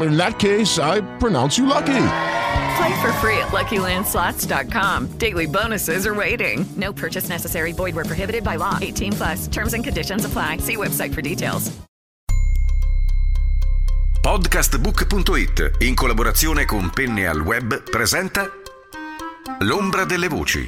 in that case, I pronounce you lucky. Play for free at LuckyLandSlots.com. Daily bonuses are waiting. No purchase necessary. Void were prohibited by law. 18 plus. Terms and conditions apply. See website for details. Podcastbook.it, in collaborazione con Penne al Web, presenta L'ombra delle voci.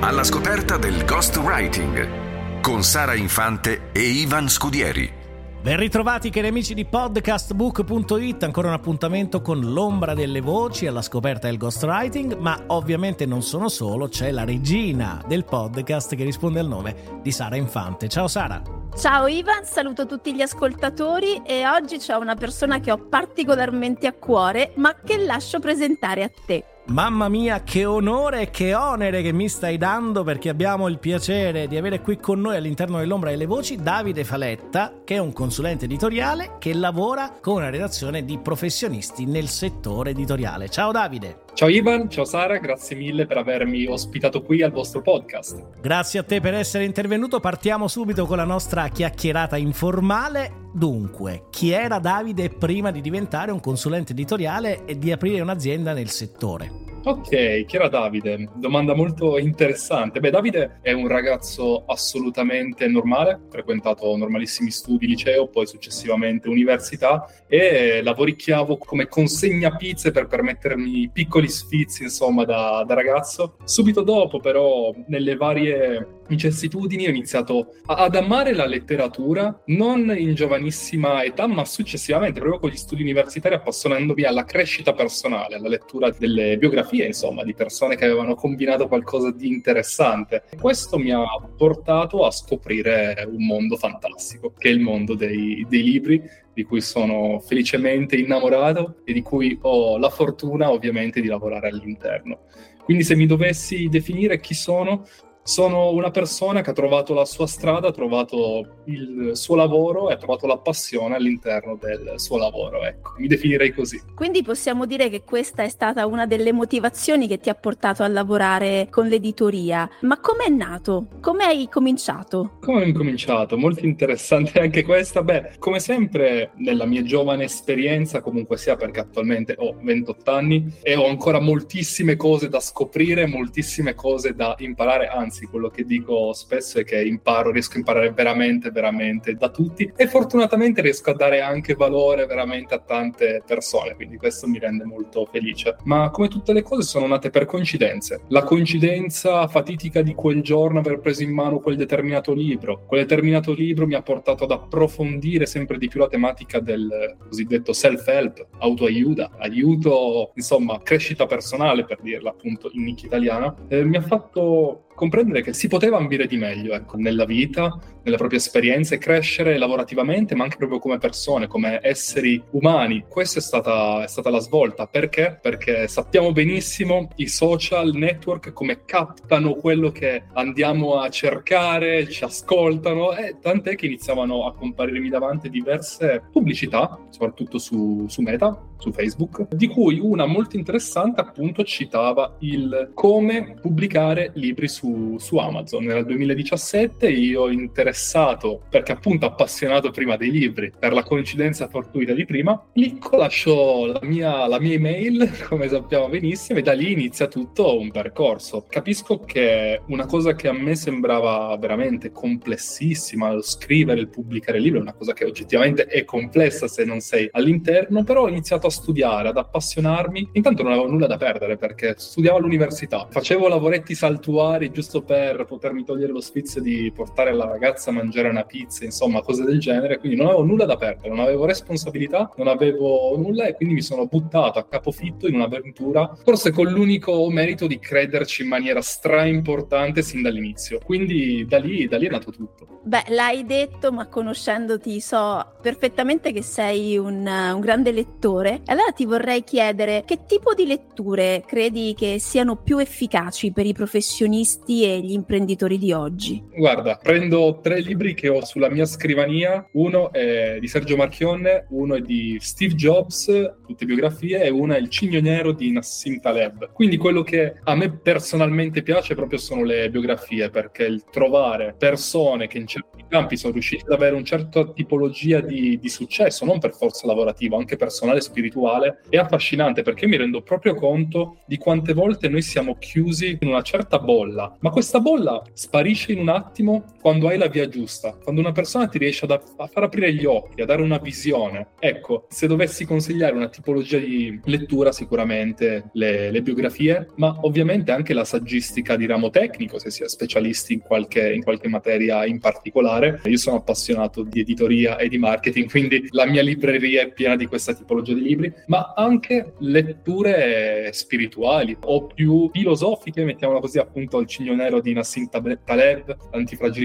Alla scoperta del ghostwriting con Sara Infante e Ivan Scudieri. Ben ritrovati cari amici di podcastbook.it, ancora un appuntamento con l'ombra delle voci alla scoperta del ghostwriting, ma ovviamente non sono solo, c'è la regina del podcast che risponde al nome di Sara Infante. Ciao Sara! Ciao Ivan, saluto tutti gli ascoltatori e oggi c'è una persona che ho particolarmente a cuore, ma che lascio presentare a te. Mamma mia, che onore e che onere che mi stai dando perché abbiamo il piacere di avere qui con noi all'interno dell'ombra delle voci Davide Faletta, che è un consulente editoriale che lavora con una redazione di professionisti nel settore editoriale. Ciao Davide. Ciao Ivan, ciao Sara, grazie mille per avermi ospitato qui al vostro podcast. Grazie a te per essere intervenuto. Partiamo subito con la nostra chiacchierata informale. Dunque, chi era Davide prima di diventare un consulente editoriale e di aprire un'azienda nel settore? Ok, chi era Davide? Domanda molto interessante. Beh, Davide è un ragazzo assolutamente normale, frequentato normalissimi studi, liceo, poi successivamente università e lavoricchiavo come consegna pizze per permettermi piccoli sfizi, insomma, da, da ragazzo. Subito dopo, però, nelle varie vicissitudini ho iniziato ad amare la letteratura, non in giovanissima età, ma successivamente, proprio con gli studi universitari, appassionandomi alla crescita personale, alla lettura delle biografie insomma, di persone che avevano combinato qualcosa di interessante. Questo mi ha portato a scoprire un mondo fantastico, che è il mondo dei, dei libri, di cui sono felicemente innamorato e di cui ho la fortuna ovviamente di lavorare all'interno. Quindi se mi dovessi definire chi sono, sono una persona che ha trovato la sua strada, ha trovato il suo lavoro e ha trovato la passione all'interno del suo lavoro. Ecco, mi definirei così. Quindi possiamo dire che questa è stata una delle motivazioni che ti ha portato a lavorare con l'editoria. Ma come è nato? Come hai cominciato? Come ho incominciato? Molto interessante anche questa. Beh, come sempre nella mia giovane esperienza, comunque sia perché attualmente ho 28 anni e ho ancora moltissime cose da scoprire, moltissime cose da imparare, anzi anzi quello che dico spesso è che imparo, riesco a imparare veramente, veramente da tutti e fortunatamente riesco a dare anche valore veramente a tante persone, quindi questo mi rende molto felice. Ma come tutte le cose sono nate per coincidenze. La coincidenza fatidica di quel giorno aver preso in mano quel determinato libro. Quel determinato libro mi ha portato ad approfondire sempre di più la tematica del cosiddetto self-help, autoaiuta, aiuto, insomma, crescita personale per dirla appunto in nicchia italiana. Eh, mi ha fatto comprendere che si poteva ambire di meglio ecco, nella vita, nelle proprie esperienze, crescere lavorativamente, ma anche proprio come persone, come esseri umani. Questa è stata, è stata la svolta. Perché? Perché sappiamo benissimo i social network come captano quello che andiamo a cercare, ci ascoltano, e tant'è che iniziavano a comparirmi davanti diverse pubblicità, soprattutto su, su Meta, su Facebook, di cui una molto interessante appunto citava il come pubblicare libri su, su Amazon. Nel 2017 io interessato, perché appunto appassionato prima dei libri, per la coincidenza fortuita di prima, clicco, lascio la mia, la mia email, come sappiamo benissimo, e da lì inizia tutto un percorso. Capisco che una cosa che a me sembrava veramente complessissima, lo scrivere, il pubblicare il libro, è una cosa che oggettivamente è complessa se non sei all'interno, però ho iniziato a studiare, ad appassionarmi. Intanto non avevo nulla da perdere perché studiavo all'università, facevo lavoretti saltuari giusto per potermi togliere lo sfizio di portare la ragazza a mangiare una pizza, insomma, cose del genere. Quindi non avevo nulla da perdere, non avevo responsabilità, non avevo nulla e quindi mi sono buttato a capofitto in un'avventura, forse con l'unico merito di crederci in maniera stra importante sin dall'inizio. Quindi da lì, da lì è nato tutto. Beh, l'hai detto, ma conoscendoti so perfettamente che sei un, un grande lettore. Allora ti vorrei chiedere che tipo di letture credi che siano più efficaci per i professionisti e gli imprenditori di oggi? Guarda, prendo tre libri che ho sulla mia scrivania. Uno è di Sergio Marchionne, uno è di Steve Jobs, tutte biografie, e uno è Il Cigno Nero di Nassim Taleb. Quindi quello che a me personalmente piace proprio sono le biografie, perché il trovare persone che in certi campi sono riusciti ad avere una certa tipologia di, di successo, non per forza lavorativo, anche personale e spirituale, è affascinante perché mi rendo proprio conto di quante volte noi siamo chiusi in una certa bolla, ma questa bolla sparisce in un attimo quando hai la via giusta, quando una persona ti riesce a, a far aprire gli occhi, a dare una visione. Ecco, se dovessi consigliare una tipologia di lettura, sicuramente le, le biografie, ma ovviamente anche la saggistica di ramo tecnico, se si è specialisti in qualche, in qualche materia in particolare. Io sono appassionato di editoria e di marketing, quindi la mia libreria è piena di questa tipologia di libri, ma anche letture spirituali o più filosofiche, mettiamola così, appunto il Cigno Nero di Nassim Taleb,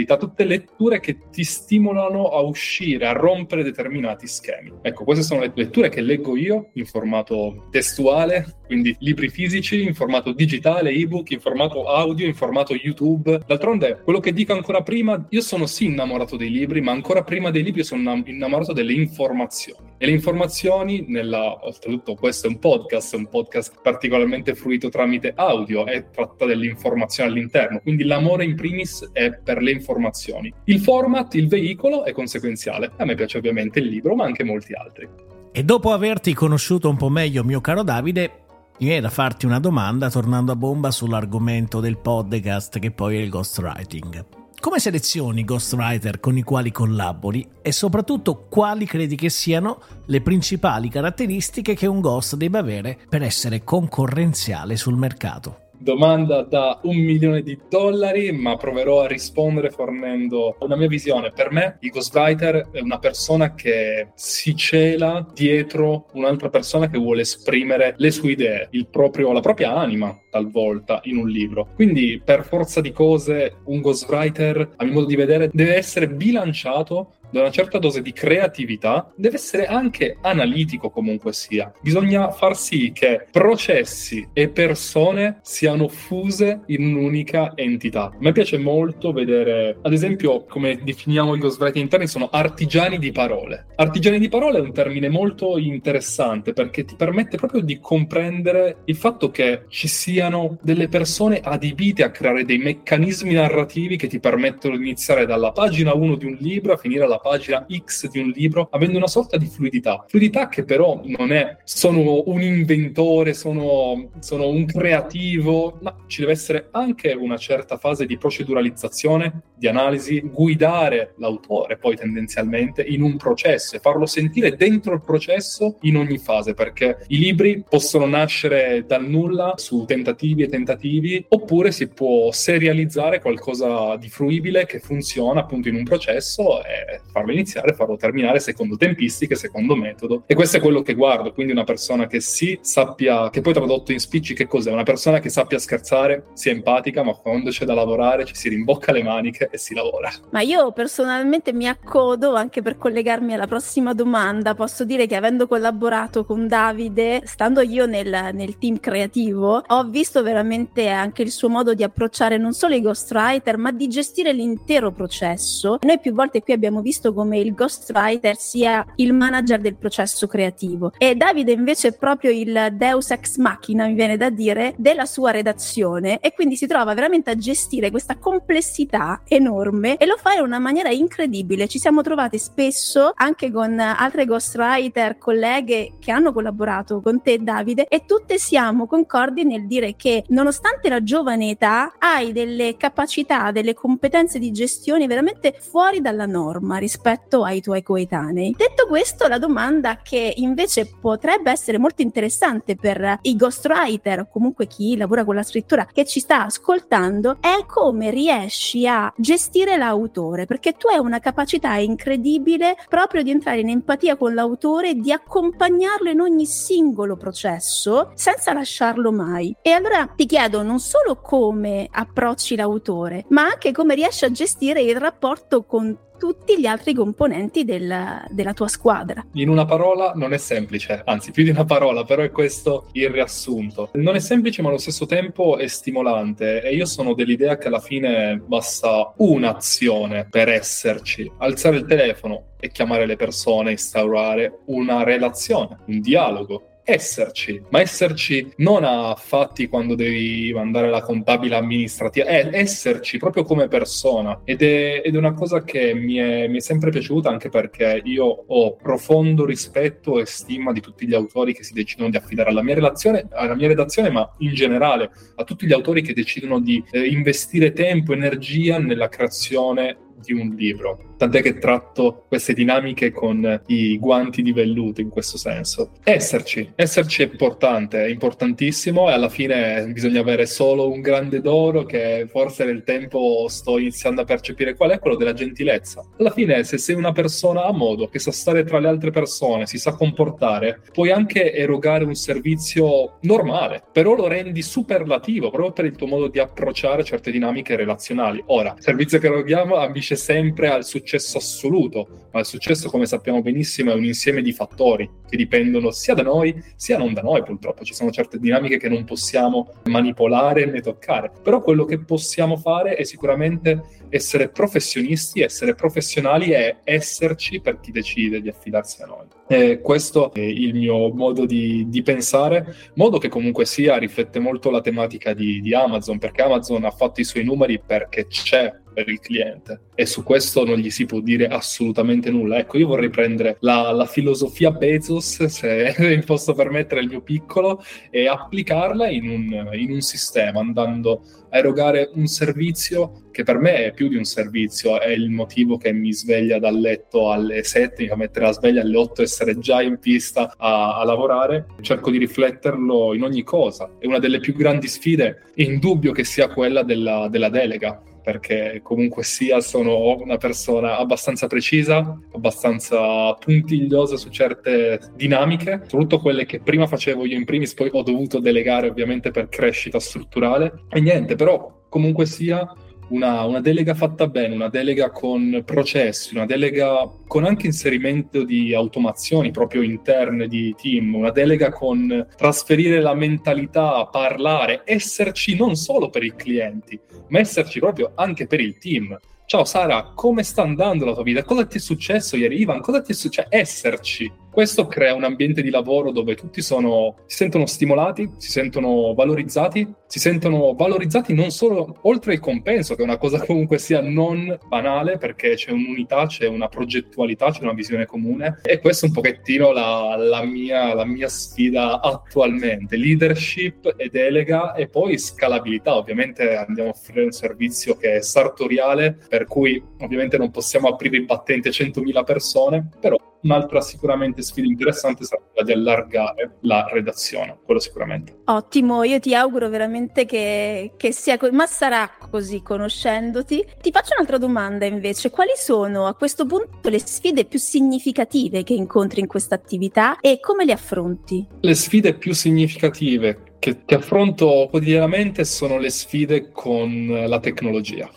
l'antifragilità, tutte letture che ti stimolano a uscire, a rompere determinati schemi. Ecco, queste sono le letture che leggo io in formato testuale, quindi libri fisici, in formato digitale, ebook, in formato audio, in formato YouTube. D'altronde, quello che dico ancora prima, io sono sì innamorato dei libri, ma ancora prima dei libri sono innamorato delle informazioni. E le informazioni, nella, oltretutto questo è un podcast, è un podcast particolarmente fruito tramite audio e tratta dell'informazione all'interno, quindi l'amore in primis è per le informazioni. Il format, il veicolo è conseguenziale. A me piace ovviamente il libro, ma anche molti altri. E dopo averti conosciuto un po' meglio, mio caro Davide, mi viene da farti una domanda tornando a bomba sull'argomento del podcast che poi è il ghostwriting. Come selezioni i ghostwriter con i quali collabori e soprattutto quali credi che siano le principali caratteristiche che un ghost debba avere per essere concorrenziale sul mercato? Domanda da un milione di dollari, ma proverò a rispondere fornendo una mia visione. Per me, il ghostwriter è una persona che si cela dietro un'altra persona che vuole esprimere le sue idee, proprio, la propria anima talvolta in un libro. Quindi, per forza di cose, un ghostwriter, a mio modo di vedere, deve essere bilanciato da una certa dose di creatività, deve essere anche analitico comunque sia. Bisogna far sì che processi e persone siano fuse in un'unica entità. A me piace molto vedere, ad esempio, come definiamo i ghostwriting interni, sono artigiani di parole. Artigiani di parole è un termine molto interessante perché ti permette proprio di comprendere il fatto che ci siano delle persone adibite a creare dei meccanismi narrativi che ti permettono di iniziare dalla pagina 1 di un libro a finire alla pagina X di un libro, avendo una sorta di fluidità. Fluidità che però non è sono un inventore, sono, sono un creativo, ma ci deve essere anche una certa fase di proceduralizzazione, di analisi, guidare l'autore poi tendenzialmente in un processo e farlo sentire dentro il processo in ogni fase, perché i libri possono nascere dal nulla su tentativi e tentativi, oppure si può serializzare qualcosa di fruibile che funziona appunto in un processo e farlo iniziare, farlo terminare secondo tempistiche, secondo metodo. E questo è quello che guardo, quindi una persona che sì sappia, che poi tradotto in spicci che cos'è? Una persona che sappia scherzare, sia empatica, ma quando c'è da lavorare ci si rimbocca le maniche e si lavora. Ma io personalmente mi accodo anche per collegarmi alla prossima domanda. Posso dire che avendo collaborato con Davide, stando io nel, nel team creativo, ho visto veramente anche il suo modo di approcciare non solo i ghostwriter, ma di gestire l'intero processo. Noi più volte qui abbiamo visto visto come il ghostwriter sia il manager del processo creativo e Davide invece è proprio il deus ex machina, mi viene da dire, della sua redazione e quindi si trova veramente a gestire questa complessità enorme e lo fa in una maniera incredibile. Ci siamo trovati spesso anche con altre ghostwriter, colleghe che hanno collaborato con te Davide e tutte siamo concordi nel dire che nonostante la giovane età hai delle capacità, delle competenze di gestione veramente fuori dalla norma rispetto ai tuoi coetanei. Detto questo, la domanda che invece potrebbe essere molto interessante per i ghostwriter o comunque chi lavora con la scrittura che ci sta ascoltando è come riesci a gestire l'autore, perché tu hai una capacità incredibile proprio di entrare in empatia con l'autore, di accompagnarlo in ogni singolo processo senza lasciarlo mai. E allora ti chiedo non solo come approcci l'autore, ma anche come riesci a gestire il rapporto con tutti gli altri componenti del- della tua squadra. In una parola non è semplice, anzi più di una parola, però è questo il riassunto. Non è semplice ma allo stesso tempo è stimolante e io sono dell'idea che alla fine basta un'azione per esserci, alzare il telefono e chiamare le persone, instaurare una relazione, un dialogo esserci, ma esserci non a fatti quando devi mandare la contabile amministrativa, è esserci proprio come persona ed è, ed è una cosa che mi è, mi è sempre piaciuta anche perché io ho profondo rispetto e stima di tutti gli autori che si decidono di affidare alla mia relazione, alla mia redazione, ma in generale a tutti gli autori che decidono di eh, investire tempo, energia nella creazione di un libro. Tant'è che tratto queste dinamiche con i guanti di velluto in questo senso. Esserci, esserci è importante, è importantissimo e alla fine bisogna avere solo un grande d'oro che forse nel tempo sto iniziando a percepire qual è quello della gentilezza. Alla fine se sei una persona a modo, che sa stare tra le altre persone, si sa comportare, puoi anche erogare un servizio normale, però lo rendi superlativo proprio per il tuo modo di approcciare certe dinamiche relazionali. Ora, il servizio che eroghiamo ambisce sempre al successo assoluto, ma il successo, come sappiamo benissimo, è un insieme di fattori che dipendono sia da noi sia non da noi, purtroppo. Ci sono certe dinamiche che non possiamo manipolare né toccare, però quello che possiamo fare è sicuramente essere professionisti, essere professionali e esserci per chi decide di affidarsi a noi. E questo è il mio modo di, di pensare, modo che comunque sia riflette molto la tematica di, di Amazon, perché Amazon ha fatto i suoi numeri perché c'è per il cliente e su questo non gli si può dire assolutamente nulla. Ecco, io vorrei prendere la, la filosofia Bezos, se mi posso permettere il mio piccolo, e applicarla in un, in un sistema, andando a erogare un servizio che per me è più di un servizio, è il motivo che mi sveglia dal letto alle 7, mi fa mettere la sveglia alle 8 e essere già in pista a, a lavorare. Cerco di rifletterlo in ogni cosa. E una delle più grandi sfide è indubbio che sia quella della, della delega perché comunque sia sono una persona abbastanza precisa, abbastanza puntigliosa su certe dinamiche, soprattutto quelle che prima facevo io in primis, poi ho dovuto delegare ovviamente per crescita strutturale. E niente, però comunque sia una, una, delega fatta bene, una delega con processi, una delega con anche inserimento di automazioni proprio interne di team, una delega con trasferire la mentalità, parlare, esserci non solo per i clienti, ma esserci proprio anche per il team. Ciao Sara, come sta andando la tua vita? Cosa ti è successo ieri? Ivan, cosa ti è successo? Esserci. Questo crea un ambiente di lavoro dove tutti sono, si sentono stimolati, si sentono valorizzati, si sentono valorizzati non solo oltre il compenso, che è una cosa comunque sia non banale, perché c'è un'unità, c'è una progettualità, c'è una visione comune. E questa è un pochettino la, la, mia, la mia sfida attualmente. Leadership e delega e poi scalabilità. Ovviamente andiamo a offrire un servizio che è sartoriale, per cui ovviamente non possiamo aprire i battenti a 100.000 persone, però Un'altra sicuramente sfida interessante sarà quella di allargare la redazione, quello sicuramente. Ottimo, io ti auguro veramente che, che sia così, ma sarà così conoscendoti. Ti faccio un'altra domanda invece, quali sono a questo punto le sfide più significative che incontri in questa attività e come le affronti? Le sfide più significative che, che, affronto quotidianamente sono le sfide con la tecnologia.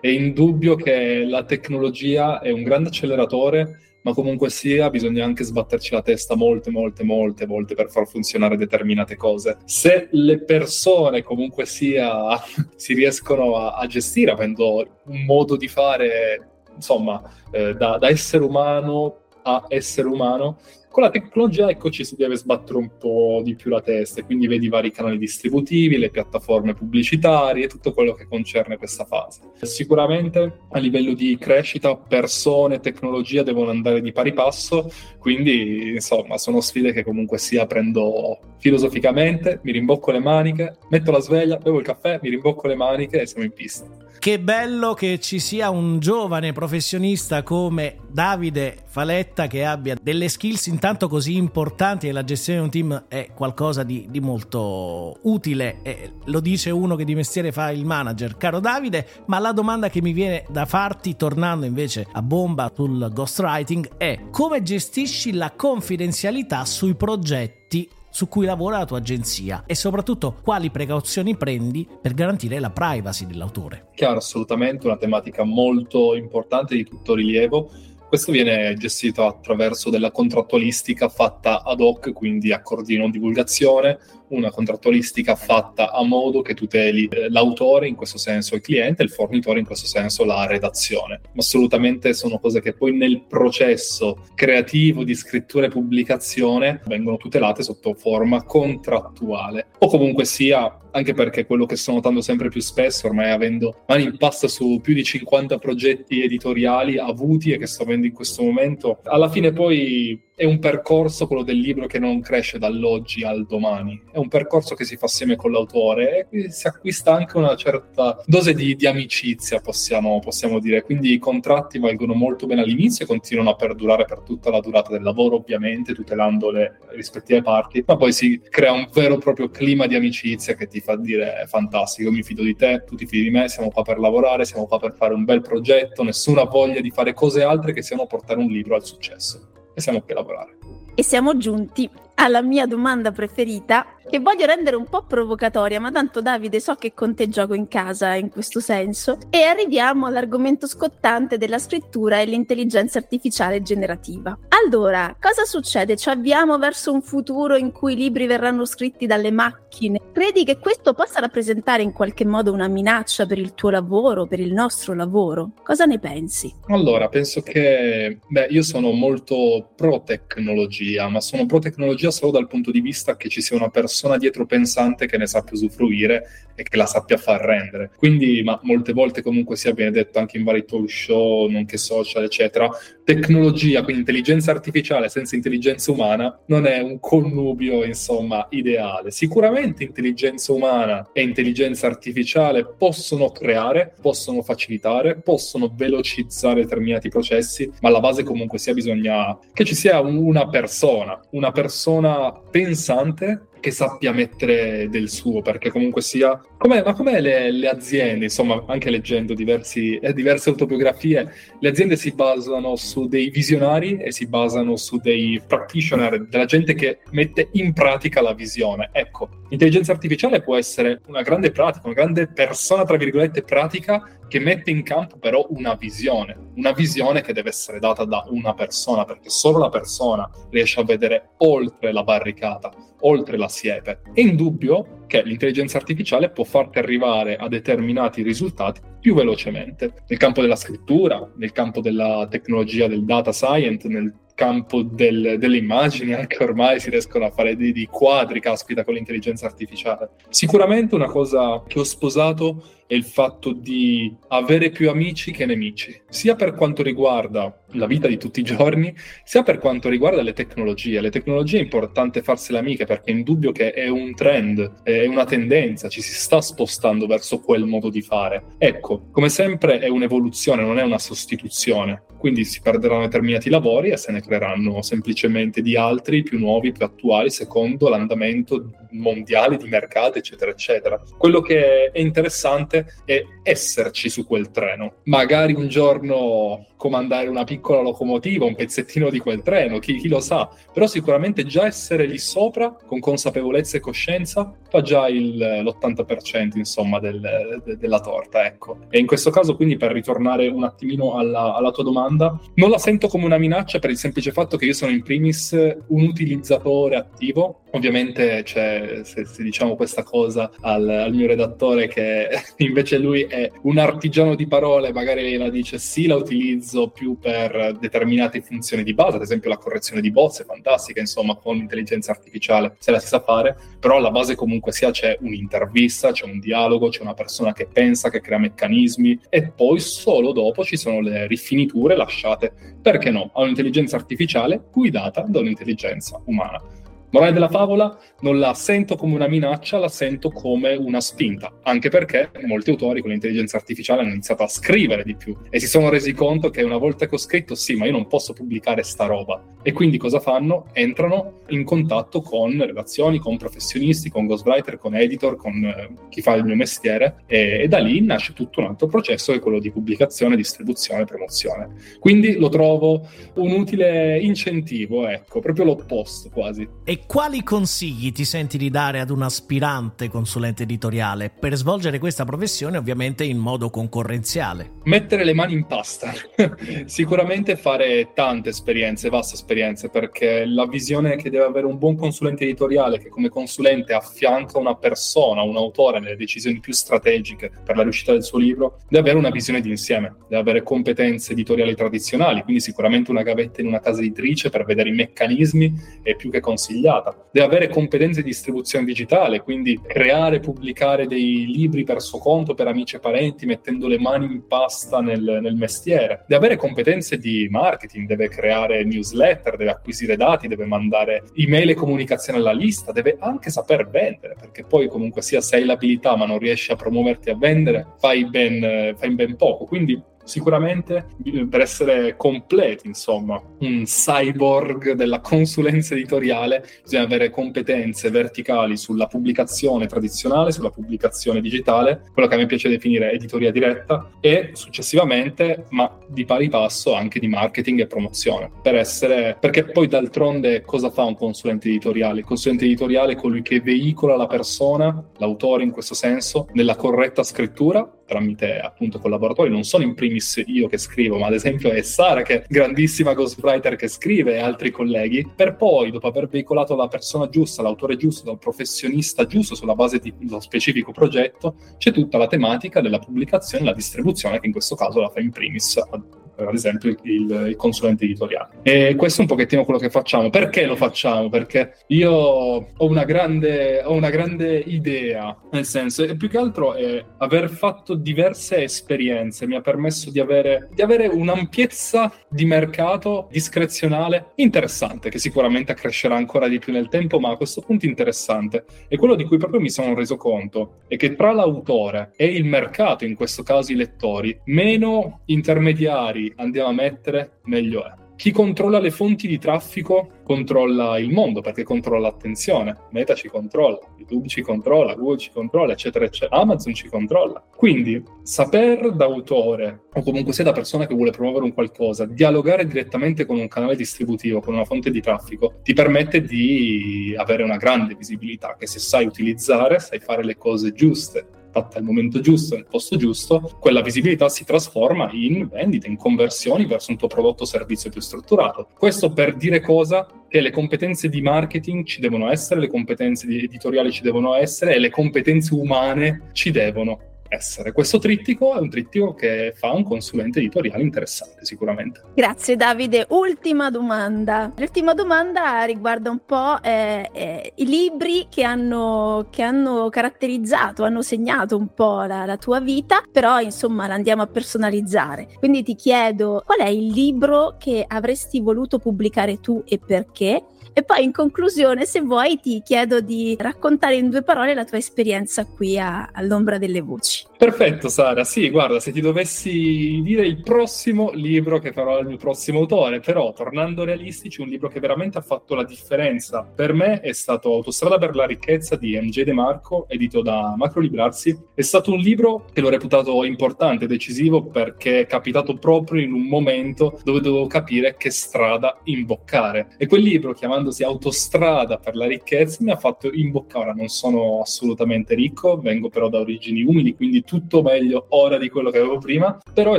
è indubbio che la tecnologia è un grande acceleratore ma comunque sia bisogna anche sbatterci la testa molte, molte, molte volte per far funzionare determinate cose. Se le persone comunque sia si riescono a, a gestire avendo un modo di fare, insomma, eh, da, da essere umano a essere umano, Con la tecnologia, ecco, ci si deve sbattere un po' di più la testa, e quindi vedi i vari canali distributivi, le piattaforme pubblicitarie, tutto quello che concerne questa fase. Sicuramente a livello di crescita, persone, tecnologia devono andare di pari passo, quindi insomma sono sfide che comunque sia prendo filosoficamente, mi rimbocco le maniche, metto la sveglia, bevo il caffè, mi rimbocco le maniche e siamo in pista. Che bello che ci sia un giovane professionista come Davide Faletta che abbia delle skills intanto così importanti e la gestione di un team è qualcosa di, di molto utile e lo dice uno che di mestiere fa il manager. Caro Davide, ma la domanda che mi viene da farti tornando invece a bomba sul ghostwriting è come gestisci la confidenzialità sui progetti su cui lavora la tua agenzia e soprattutto quali precauzioni prendi per garantire la privacy dell'autore. Chiaro, assolutamente una tematica molto importante di tutto rilievo. Questo viene gestito attraverso della contrattualistica fatta ad hoc, quindi accordi di non divulgazione, una contrattualistica fatta a modo che tuteli eh, l'autore, in questo senso il cliente, il fornitore, in questo senso la redazione. Assolutamente sono cose che poi nel processo creativo di scrittura e pubblicazione vengono tutelate sotto forma contrattuale. O comunque sia, anche perché quello che sto notando sempre più spesso, ormai avendo mani in pasta su più di 50 progetti editoriali avuti e che sto avendo in questo momento, alla fine poi è un percorso, quello del libro, che non cresce dall'oggi al domani. È un percorso che si fa assieme con l'autore e si acquista anche una certa dose di, di amicizia, possiamo, possiamo, dire. Quindi i contratti valgono molto bene all'inizio e continuano a perdurare per tutta la durata del lavoro, ovviamente, tutelando le rispettive parti, ma poi si crea un vero e proprio clima di amicizia che ti fa dire fantastico, mi fido di te, tu ti fidi di me, siamo qua per lavorare, siamo qua per fare un bel progetto, nessuna voglia di fare cose altre che siano portare un libro al successo e siamo qui a lavorare. E siamo giunti alla mia domanda preferita, che voglio rendere un po' provocatoria, ma tanto Davide so che con te gioco in casa in questo senso. E arriviamo all'argomento scottante della scrittura e l'intelligenza artificiale generativa. Allora, cosa succede? Ci avviamo verso un futuro in cui i libri verranno scritti dalle macchine? Credi che questo possa rappresentare in qualche modo una minaccia per il tuo lavoro, per il nostro lavoro? Cosa ne pensi? Allora, penso che, beh, io sono molto pro tecnologia, ma sono pro tecnologia solo dal punto di vista che ci sia una persona dietro pensante che ne sappia usufruire e che la sappia far rendere. Quindi, ma molte volte comunque sia viene detto anche in vari talk show, nonché social, eccetera, tecnologia, quindi intelligenza artificiale senza intelligenza umana non è un connubio, insomma, ideale. Sicuramente intelligenza umana e intelligenza artificiale possono creare, possono facilitare, possono velocizzare determinati processi, ma alla base comunque sia bisogna che ci sia una persona, una persona persona pensante che sappia mettere del suo, perché comunque sia... Com'è, ma com'è le, le, aziende, insomma, anche leggendo diversi, eh, diverse autobiografie, le aziende si basano su dei visionari e si basano su dei practitioner, della gente che mette in pratica la visione. Ecco, l'intelligenza artificiale può essere una grande pratica, una grande persona, tra virgolette, pratica che mette in campo però una visione, una visione che deve essere data da una persona, perché solo la persona riesce a vedere oltre la barricata, oltre la siepe. È indubbio che l'intelligenza artificiale può farti arrivare a determinati risultati più velocemente. Nel campo della scrittura, nel campo della tecnologia del data science, nel campo del, delle immagini, anche ormai si riescono a fare dei, dei quadri, caspita, con l'intelligenza artificiale. Sicuramente una cosa che ho sposato è il fatto di avere più amici che nemici, sia per quanto riguarda la vita di tutti i giorni, sia per quanto riguarda le tecnologie. Le tecnologie è importante farsele amiche perché è indubbio che è un trend, è una tendenza, ci si sta spostando verso quel modo di fare. Ecco, come sempre è un'evoluzione, non è una sostituzione. Quindi si perderanno determinati lavori e se ne creeranno semplicemente di altri più nuovi, più attuali, secondo l'andamento mondiale di mercato, eccetera, eccetera. Quello che è interessante è esserci su quel treno. Magari un giorno comandare una piccola locomotiva, un pezzettino di quel treno, chi, chi, lo sa, però sicuramente già essere lì sopra con consapevolezza e coscienza fa già il, l'80% insomma del, de, della torta, ecco. E in questo caso quindi per ritornare un attimino alla, alla, tua domanda, non la sento come una minaccia per il semplice fatto che io sono in primis un utilizzatore attivo, ovviamente c'è, se, se diciamo questa cosa al, al mio redattore che invece lui è un artigiano di parole, magari la dice sì la utilizzo, più per determinate funzioni di base, ad esempio la correzione di bozze, fantastica, insomma, con l'intelligenza artificiale se la si sa fare, però alla base comunque sia c'è un'intervista, c'è un dialogo, c'è una persona che pensa, che crea meccanismi e poi solo dopo ci sono le rifiniture lasciate, perché no, a un'intelligenza artificiale guidata da un'intelligenza umana. Morale della favola, non la sento come una minaccia, la sento come una spinta, anche perché molti autori con l'intelligenza artificiale hanno iniziato a scrivere di più e si sono resi conto che una volta che ho scritto, sì, ma io non posso pubblicare sta roba. E quindi cosa fanno? Entrano in contatto con relazioni, con professionisti, con ghostwriter, con editor, con eh, chi fa il mio mestiere e, e da lì nasce tutto un altro processo che è quello di pubblicazione, distribuzione, promozione. Quindi lo trovo un utile incentivo, ecco, proprio l'opposto quasi. E quali consigli ti senti di dare ad un aspirante consulente editoriale per svolgere questa professione ovviamente in modo concorrenziale? Mettere le mani in pasta, sicuramente fare tante esperienze, vaste esperienze, perché la visione che deve avere un buon consulente editoriale che come consulente affianca una persona, un autore nelle decisioni più strategiche per la riuscita del suo libro, deve avere una visione d'insieme, deve avere competenze editoriali tradizionali, quindi sicuramente una gavetta in una casa editrice per vedere i meccanismi è più che consigliata, deve avere competenze di distribuzione digitale, quindi creare e pubblicare dei libri per suo conto, per amici e parenti, mettendo le mani in pasta nel, nel mestiere, deve avere competenze di marketing, deve creare newsletter, deve acquisire dati, deve mandare email e comunicazione alla lista, deve anche saper vendere, perché poi comunque sia se hai l'abilità ma non riesci a promuoverti a vendere, fai ben, fai ben poco. Quindi sicuramente per essere completi, insomma, un cyborg della consulenza editoriale, bisogna avere competenze verticali sulla pubblicazione tradizionale, sulla pubblicazione digitale, quello che a me piace definire editoria diretta e successivamente, ma di pari passo, anche di marketing e promozione, per essere perché poi d'altronde cosa fa un consulente editoriale? Il consulente editoriale è colui che veicola la persona, l'autore in questo senso, nella corretta scrittura tramite appunto collaboratori, non sono in primis io che scrivo, ma ad esempio è Sara che è grandissima ghostwriter che scrive e altri colleghi, per poi dopo aver veicolato la persona giusta, l'autore giusto, il professionista giusto sulla base di uno specifico progetto, c'è tutta la tematica della pubblicazione e la distribuzione che in questo caso la fa in primis ad esempio il, il, consulente editoriale. E questo è un pochettino quello che facciamo. Perché lo facciamo? Perché io ho una grande, ho una grande idea, nel senso, e più che altro è aver fatto diverse esperienze mi ha permesso di avere, di avere un'ampiezza di mercato discrezionale interessante, che sicuramente crescerà ancora di più nel tempo, ma a questo punto interessante. E quello di cui proprio mi sono reso conto è che tra l'autore e il mercato, in questo caso i lettori, meno intermediari andiamo a mettere, meglio è. Chi controlla le fonti di traffico controlla il mondo perché controlla l'attenzione. Meta ci controlla, YouTube ci controlla, Google ci controlla, eccetera, eccetera. Amazon ci controlla. Quindi saper da autore o comunque sia da persona che vuole promuovere un qualcosa, dialogare direttamente con un canale distributivo, con una fonte di traffico, ti permette di avere una grande visibilità che se sai utilizzare, sai fare le cose giuste fatta al momento giusto, nel posto giusto, quella visibilità si trasforma in vendite, in conversioni verso un tuo prodotto o servizio più strutturato. Questo per dire cosa? Che le competenze di marketing ci devono essere, le competenze editoriali ci devono essere e le competenze umane ci devono essere. Questo trittico è un trittico che fa un consulente editoriale interessante, sicuramente. Grazie Davide. Ultima domanda. L'ultima domanda riguarda un po' eh, eh, i libri che hanno, che hanno, caratterizzato, hanno segnato un po' la, la tua vita, però insomma l'andiamo a personalizzare. Quindi ti chiedo qual è il libro che avresti voluto pubblicare tu e perché? E poi in conclusione, se vuoi, ti chiedo di raccontare in due parole la tua esperienza qui a, all'ombra delle voci. Perfetto, Sara. Sì, guarda, se ti dovessi dire il prossimo libro che farò al mio prossimo autore, però tornando realistici, un libro che veramente ha fatto la differenza per me è stato Autostrada per la ricchezza di MJ De Marco, edito da Macro Librarsi. È stato un libro che l'ho reputato importante, decisivo, perché è capitato proprio in un momento dove dovevo capire che strada imboccare. E quel libro, chiamando chiamandosi Autostrada per la ricchezza, mi ha fatto imboccare. Ora non sono assolutamente ricco, vengo però da origini umili, quindi tutto meglio ora di quello che avevo prima, però è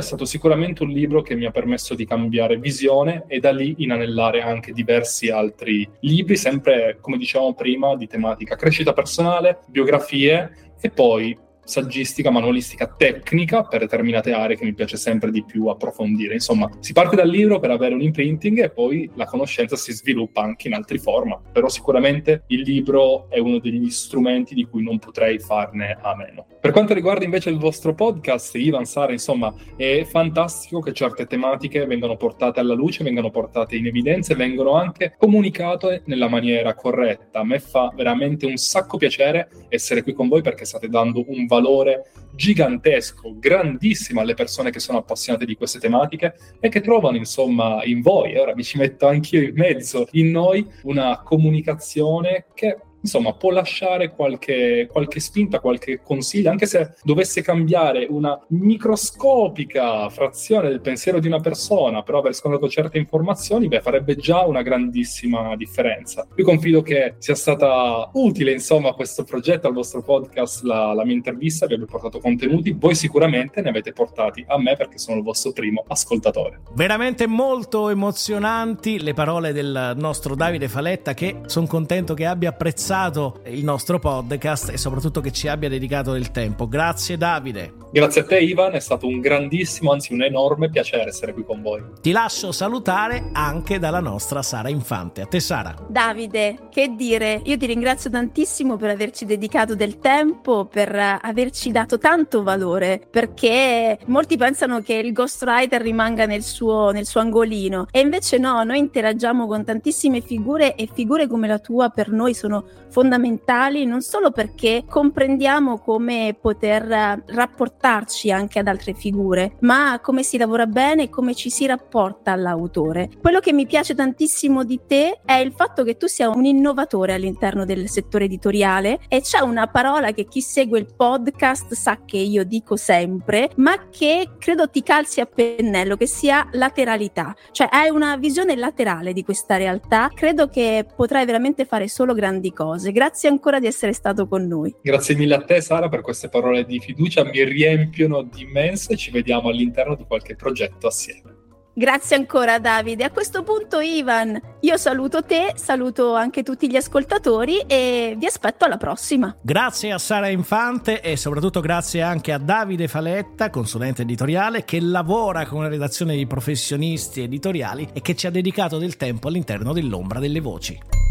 stato sicuramente un libro che mi ha permesso di cambiare visione e da lì inanellare anche diversi altri libri, sempre come dicevamo prima, di tematica crescita personale, biografie e poi saggistica, manualistica tecnica per determinate aree che mi piace sempre di più approfondire. Insomma, si parte dal libro per avere un imprinting e poi la conoscenza si sviluppa anche in altri format, però sicuramente il libro è uno degli strumenti di cui non potrei farne a meno. Per quanto riguarda invece il vostro podcast, Ivan Sara, insomma, è fantastico che certe tematiche vengano portate alla luce, vengano portate in evidenza e vengono anche comunicate nella maniera corretta. A me fa veramente un sacco piacere essere qui con voi perché state dando un valore gigantesco, grandissimo alle persone che sono appassionate di queste tematiche e che trovano insomma in voi, e ora mi ci metto anch'io in mezzo, in noi una comunicazione che insomma, può lasciare qualche, qualche, spinta, qualche consiglio, anche se dovesse cambiare una microscopica frazione del pensiero di una persona, però aver scontato certe informazioni, beh, farebbe già una grandissima differenza. Io confido che sia stata utile, insomma, questo progetto, al vostro podcast, la, la mia intervista, vi abbia portato contenuti, voi sicuramente ne avete portati a me perché sono il vostro primo ascoltatore. Veramente molto emozionanti le parole del nostro Davide Faletta che sono contento che abbia apprezzato apprezzato il nostro podcast e soprattutto che ci abbia dedicato del tempo. Grazie Davide. Grazie a te Ivan, è stato un grandissimo, anzi un enorme piacere essere qui con voi. Ti lascio salutare anche dalla nostra Sara Infante. A te Sara. Davide, che dire, io ti ringrazio tantissimo per averci dedicato del tempo, per averci dato tanto valore, perché molti pensano che il ghostwriter rimanga nel suo, nel suo angolino e invece no, noi interagiamo con tantissime figure e figure come la tua per noi sono fondamentali non solo perché comprendiamo come poter rapportarci anche ad altre figure, ma come si lavora bene e come ci si rapporta all'autore. Quello che mi piace tantissimo di te è il fatto che tu sia un innovatore all'interno del settore editoriale e c'è una parola che chi segue il podcast sa che io dico sempre, ma che credo ti calzi a pennello, che sia lateralità, cioè hai una visione laterale di questa realtà, credo che potrai veramente fare solo grandi cose cose. Grazie ancora di essere stato con noi. Grazie mille a te Sara per queste parole di fiducia, mi riempiono di immenso e ci vediamo all'interno di qualche progetto assieme. Grazie ancora Davide. A questo punto Ivan, io saluto te, saluto anche tutti gli ascoltatori e vi aspetto alla prossima. Grazie a Sara Infante e soprattutto grazie anche a Davide Faletta, consulente editoriale, che lavora con una redazione di professionisti editoriali e che ci ha dedicato del tempo all'interno dell'ombra delle voci.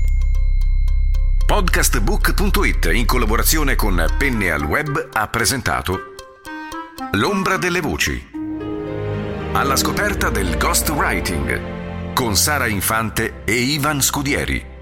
Podcastbook.it in collaborazione con Penne al Web ha presentato L'ombra delle voci. Alla scoperta del ghostwriting con Sara Infante e Ivan Scudieri.